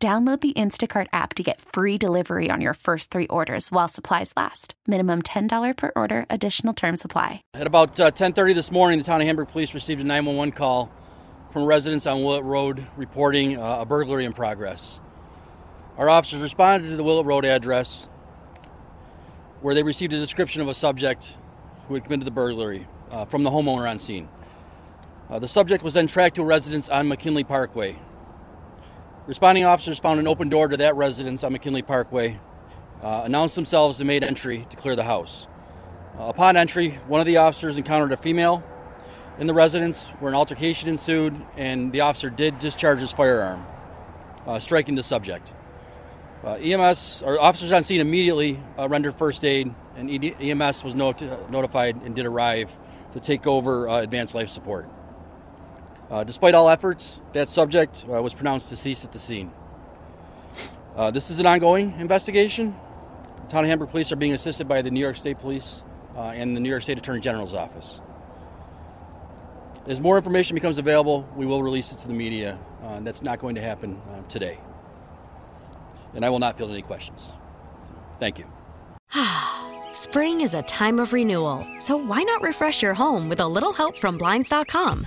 Download the Instacart app to get free delivery on your first three orders while supplies last. Minimum $10 per order, additional term supply. At about uh, 10.30 this morning, the town of Hamburg Police received a 911 call from residents on Willett Road reporting uh, a burglary in progress. Our officers responded to the Willett Road address where they received a description of a subject who had committed the burglary uh, from the homeowner on scene. Uh, the subject was then tracked to a residence on McKinley Parkway. Responding officers found an open door to that residence on McKinley Parkway, uh, announced themselves and made entry to clear the house. Uh, upon entry, one of the officers encountered a female in the residence where an altercation ensued, and the officer did discharge his firearm, uh, striking the subject. Uh, EMS or officers on scene immediately uh, rendered first aid, and EMS was not- notified and did arrive to take over uh, advanced life support. Uh, despite all efforts, that subject uh, was pronounced deceased at the scene. Uh, this is an ongoing investigation. The Town of Hamburg Police are being assisted by the New York State Police uh, and the New York State Attorney General's office. As more information becomes available, we will release it to the media. Uh, that's not going to happen uh, today. And I will not field any questions. Thank you. Spring is a time of renewal, so why not refresh your home with a little help from Blinds.com?